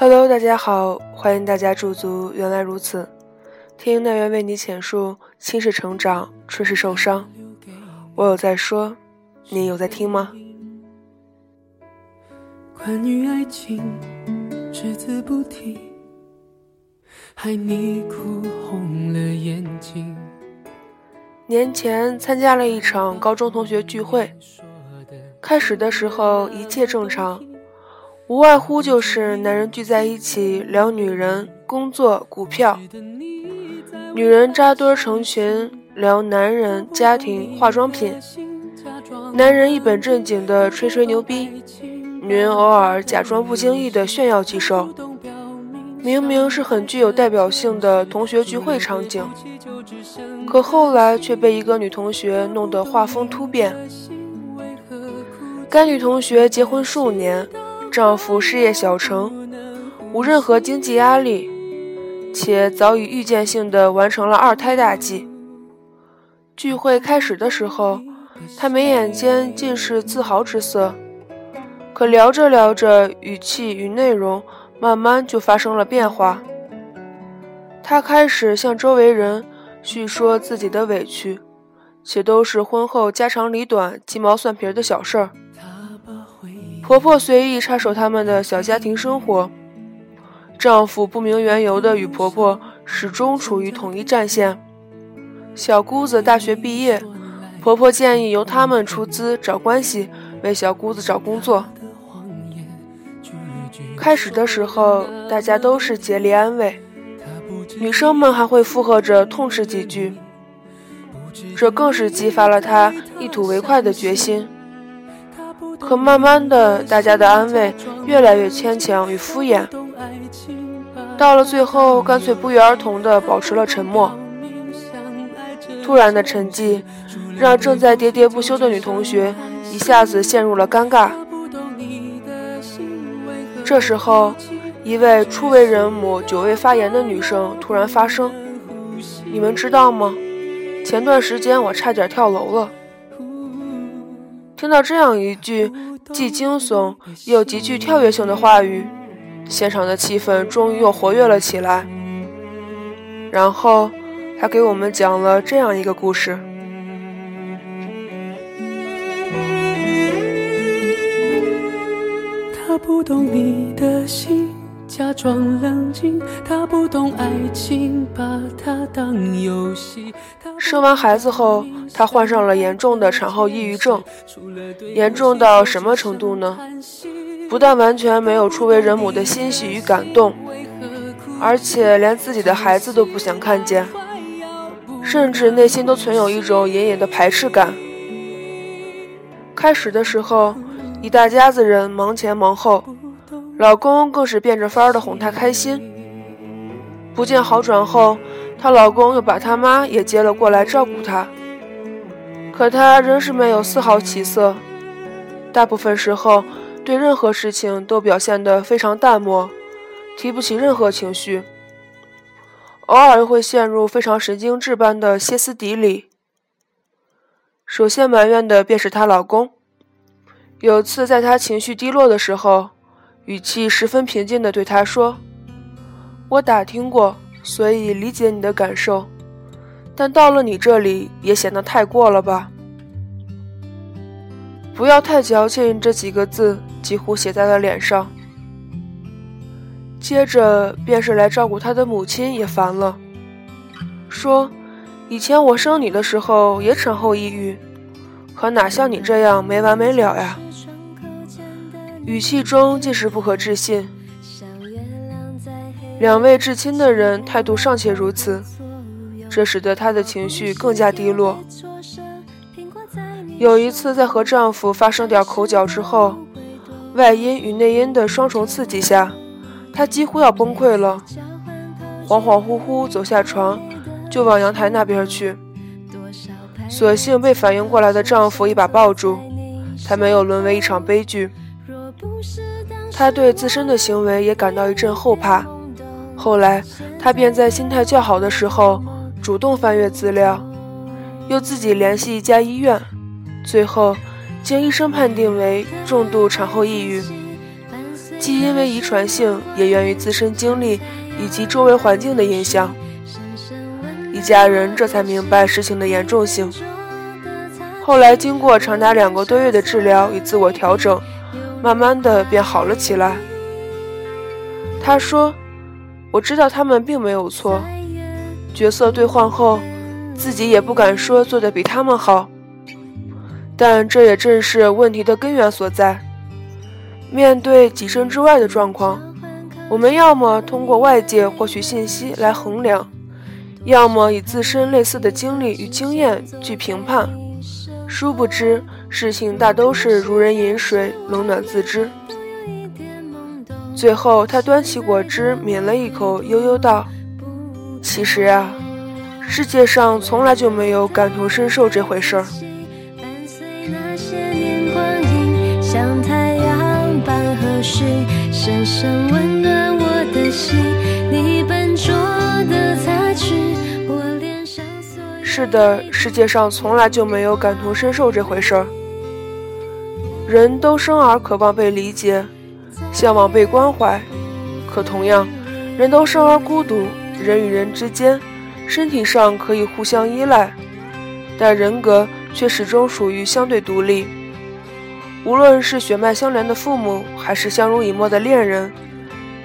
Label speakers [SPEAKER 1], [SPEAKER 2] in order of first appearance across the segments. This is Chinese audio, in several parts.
[SPEAKER 1] Hello，大家好，欢迎大家驻足。原来如此，听奈缘为你浅述心事成长，春是受伤。我有在说，你有在听吗？关于爱情，只字不提，害你哭红了眼睛。年前参加了一场高中同学聚会，开始的时候一切正常。无外乎就是男人聚在一起聊女人、工作、股票，女人扎堆成群聊男人、家庭、化妆品，男人一本正经的吹吹牛逼，女人偶尔假装不经意的炫耀几手。明明是很具有代表性的同学聚会场景，可后来却被一个女同学弄得画风突变。该女同学结婚数年。丈夫事业小成，无任何经济压力，且早已预见性的完成了二胎大计。聚会开始的时候，她眉眼间尽是自豪之色，可聊着聊着，语气与内容慢慢就发生了变化。她开始向周围人叙说自己的委屈，且都是婚后家长里短、鸡毛蒜皮的小事儿。婆婆随意插手他们的小家庭生活，丈夫不明缘由的与婆婆始终处于统一战线。小姑子大学毕业，婆婆建议由他们出资找关系为小姑子找工作。开始的时候，大家都是竭力安慰，女生们还会附和着痛斥几句，这更是激发了她一吐为快的决心。可慢慢的，大家的安慰越来越牵强与敷衍，到了最后，干脆不约而同的保持了沉默。突然的沉寂，让正在喋喋不休的女同学一下子陷入了尴尬。这时候，一位初为人母、久未发言的女生突然发声：“你们知道吗？前段时间我差点跳楼了。”听到这样一句既惊悚又极具跳跃性的话语，现场的气氛终于又活跃了起来。然后，他给我们讲了这样一个故事。他不懂你的心。假装冷静，他不懂爱情，把它当游戏。生完孩子后，她患上了严重的产后抑郁症，严重到什么程度呢？不但完全没有初为人母的欣喜与感动，而且连自己的孩子都不想看见，甚至内心都存有一种隐隐的排斥感。开始的时候，一大家子人忙前忙后。老公更是变着法儿的哄她开心。不见好转后，她老公又把她妈也接了过来照顾她。可她仍是没有丝毫起色，大部分时候对任何事情都表现得非常淡漠，提不起任何情绪。偶尔又会陷入非常神经质般的歇斯底里。首先埋怨的便是她老公。有次在她情绪低落的时候。语气十分平静地对他说：“我打听过，所以理解你的感受，但到了你这里也显得太过了吧？不要太矫情。”这几个字几乎写在了脸上。接着便是来照顾他的母亲也烦了，说：“以前我生你的时候也产后抑郁，可哪像你这样没完没了呀？”语气中尽是不可置信。两位至亲的人态度尚且如此，这使得她的情绪更加低落。有一次，在和丈夫发生点口角之后，外因与内因的双重刺激下，她几乎要崩溃了，恍恍惚惚走下床，就往阳台那边去。所幸被反应过来的丈夫一把抱住，才没有沦为一场悲剧。他对自身的行为也感到一阵后怕，后来他便在心态较好的时候主动翻阅资料，又自己联系一家医院，最后经医生判定为重度产后抑郁。既因为遗传性，也源于自身经历以及周围环境的影响。一家人这才明白事情的严重性。后来经过长达两个多月的治疗与自我调整，慢慢的便好了起来。他说：“我知道他们并没有错，角色兑换后，自己也不敢说做得比他们好。但这也正是问题的根源所在。面对己身之外的状况，我们要么通过外界获取信息来衡量，要么以自身类似的经历与经验去评判。”殊不知，事情大都是如人饮水，冷暖自知。最后，他端起果汁，抿了一口，悠悠道：“其实啊，世界上从来就没有感同身受这回事儿。”深深温暖我的心，你笨拙的擦去。是的，世界上从来就没有感同身受这回事儿。人都生而渴望被理解，向往被关怀，可同样，人都生而孤独。人与人之间，身体上可以互相依赖，但人格却始终属于相对独立。无论是血脉相连的父母，还是相濡以沫的恋人，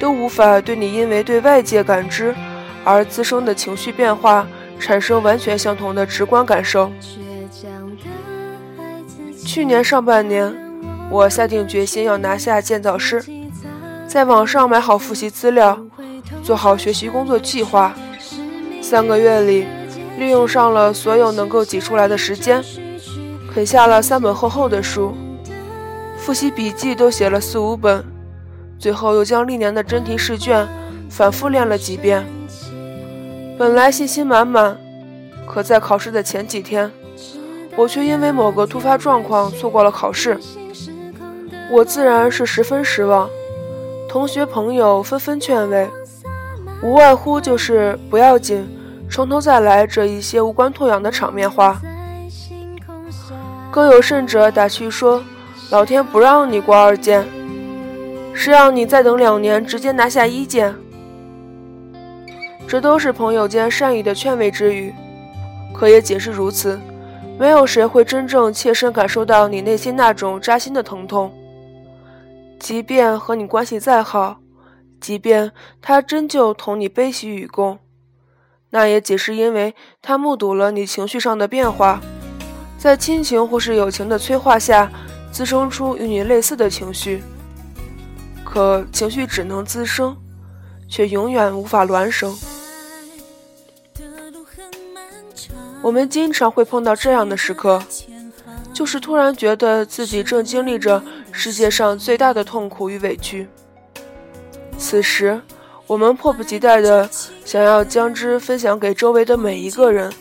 [SPEAKER 1] 都无法对你因为对外界感知而滋生的情绪变化。产生完全相同的直观感受。去年上半年，我下定决心要拿下建造师，在网上买好复习资料，做好学习工作计划。三个月里，利用上了所有能够挤出来的时间，啃下了三本厚厚的书，复习笔记都写了四五本，最后又将历年的真题试卷反复练了几遍。本来信心满满，可在考试的前几天，我却因为某个突发状况错过了考试。我自然是十分失望，同学朋友纷纷劝慰，无外乎就是不要紧，从头再来这一些无关痛痒的场面话。更有甚者打趣说，老天不让你过二建，是让你再等两年，直接拿下一建。这都是朋友间善意的劝慰之语，可也仅是如此。没有谁会真正切身感受到你内心那种扎心的疼痛。即便和你关系再好，即便他真就同你悲喜与共，那也仅是因为他目睹了你情绪上的变化，在亲情或是友情的催化下，滋生出与你类似的情绪。可情绪只能滋生，却永远无法孪生。我们经常会碰到这样的时刻，就是突然觉得自己正经历着世界上最大的痛苦与委屈。此时，我们迫不及待地想要将之分享给周围的每一个人，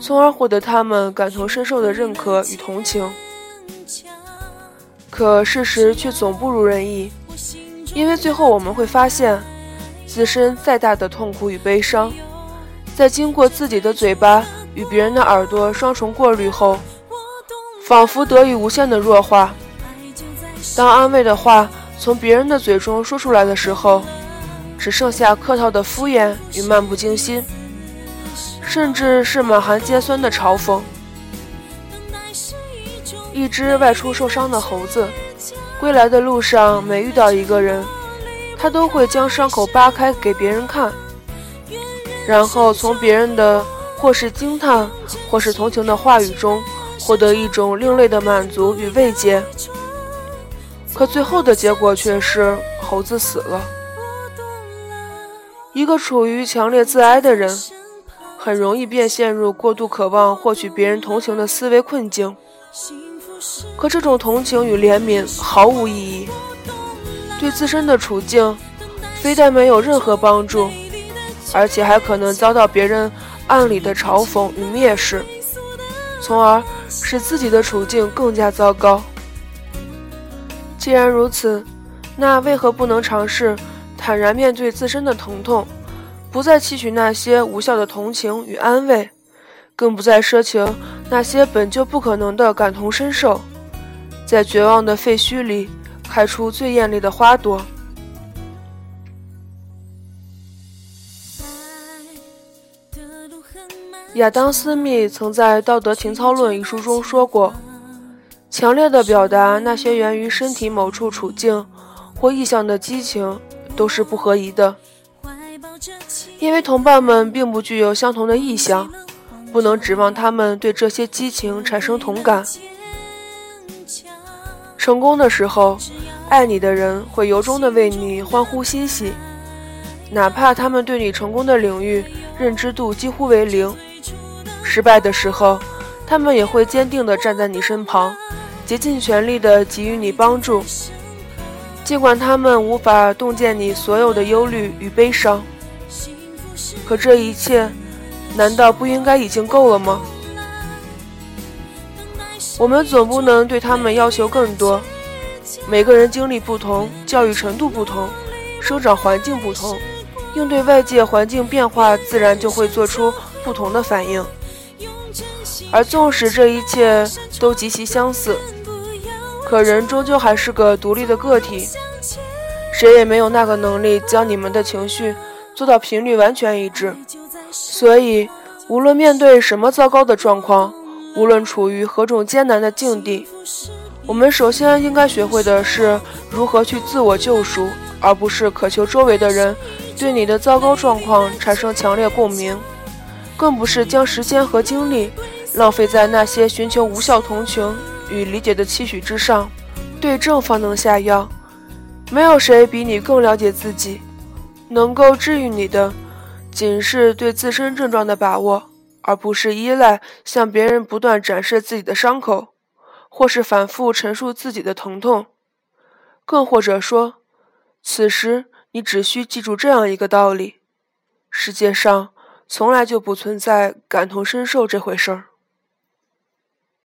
[SPEAKER 1] 从而获得他们感同身受的认可与同情。可事实却总不如人意，因为最后我们会发现，自身再大的痛苦与悲伤，在经过自己的嘴巴。与别人的耳朵双重过滤后，仿佛得以无限的弱化。当安慰的话从别人的嘴中说出来的时候，只剩下客套的敷衍与漫不经心，甚至是满含尖酸的嘲讽。一只外出受伤的猴子，归来的路上每遇到一个人，他都会将伤口扒开给别人看，然后从别人的。或是惊叹，或是同情的话语中，获得一种另类的满足与慰藉。可最后的结果却是猴子死了。一个处于强烈自哀的人，很容易便陷入过度渴望获取别人同情的思维困境。可这种同情与怜悯毫无意义，对自身的处境非但没有任何帮助，而且还可能遭到别人。暗里的嘲讽与蔑视，从而使自己的处境更加糟糕。既然如此，那为何不能尝试坦然面对自身的疼痛，不再期许那些无效的同情与安慰，更不再奢求那些本就不可能的感同身受，在绝望的废墟里开出最艳丽的花朵。亚当·斯密曾在《道德情操论》一书中说过：“强烈的表达那些源于身体某处处境或意向的激情，都是不合宜的，因为同伴们并不具有相同的意向，不能指望他们对这些激情产生同感。成功的时候，爱你的人会由衷的为你欢呼欣喜，哪怕他们对你成功的领域认知度几乎为零。”失败的时候，他们也会坚定的站在你身旁，竭尽全力地给予你帮助。尽管他们无法洞见你所有的忧虑与悲伤，可这一切，难道不应该已经够了吗？我们总不能对他们要求更多。每个人经历不同，教育程度不同，生长环境不同，应对外界环境变化，自然就会做出不同的反应。而纵使这一切都极其相似，可人终究还是个独立的个体，谁也没有那个能力将你们的情绪做到频率完全一致。所以，无论面对什么糟糕的状况，无论处于何种艰难的境地，我们首先应该学会的是如何去自我救赎，而不是渴求周围的人对你的糟糕状况产生强烈共鸣，更不是将时间和精力。浪费在那些寻求无效同情与理解的期许之上，对症方能下药。没有谁比你更了解自己，能够治愈你的，仅是对自身症状的把握，而不是依赖向别人不断展示自己的伤口，或是反复陈述自己的疼痛。更或者说，此时你只需记住这样一个道理：世界上从来就不存在感同身受这回事儿。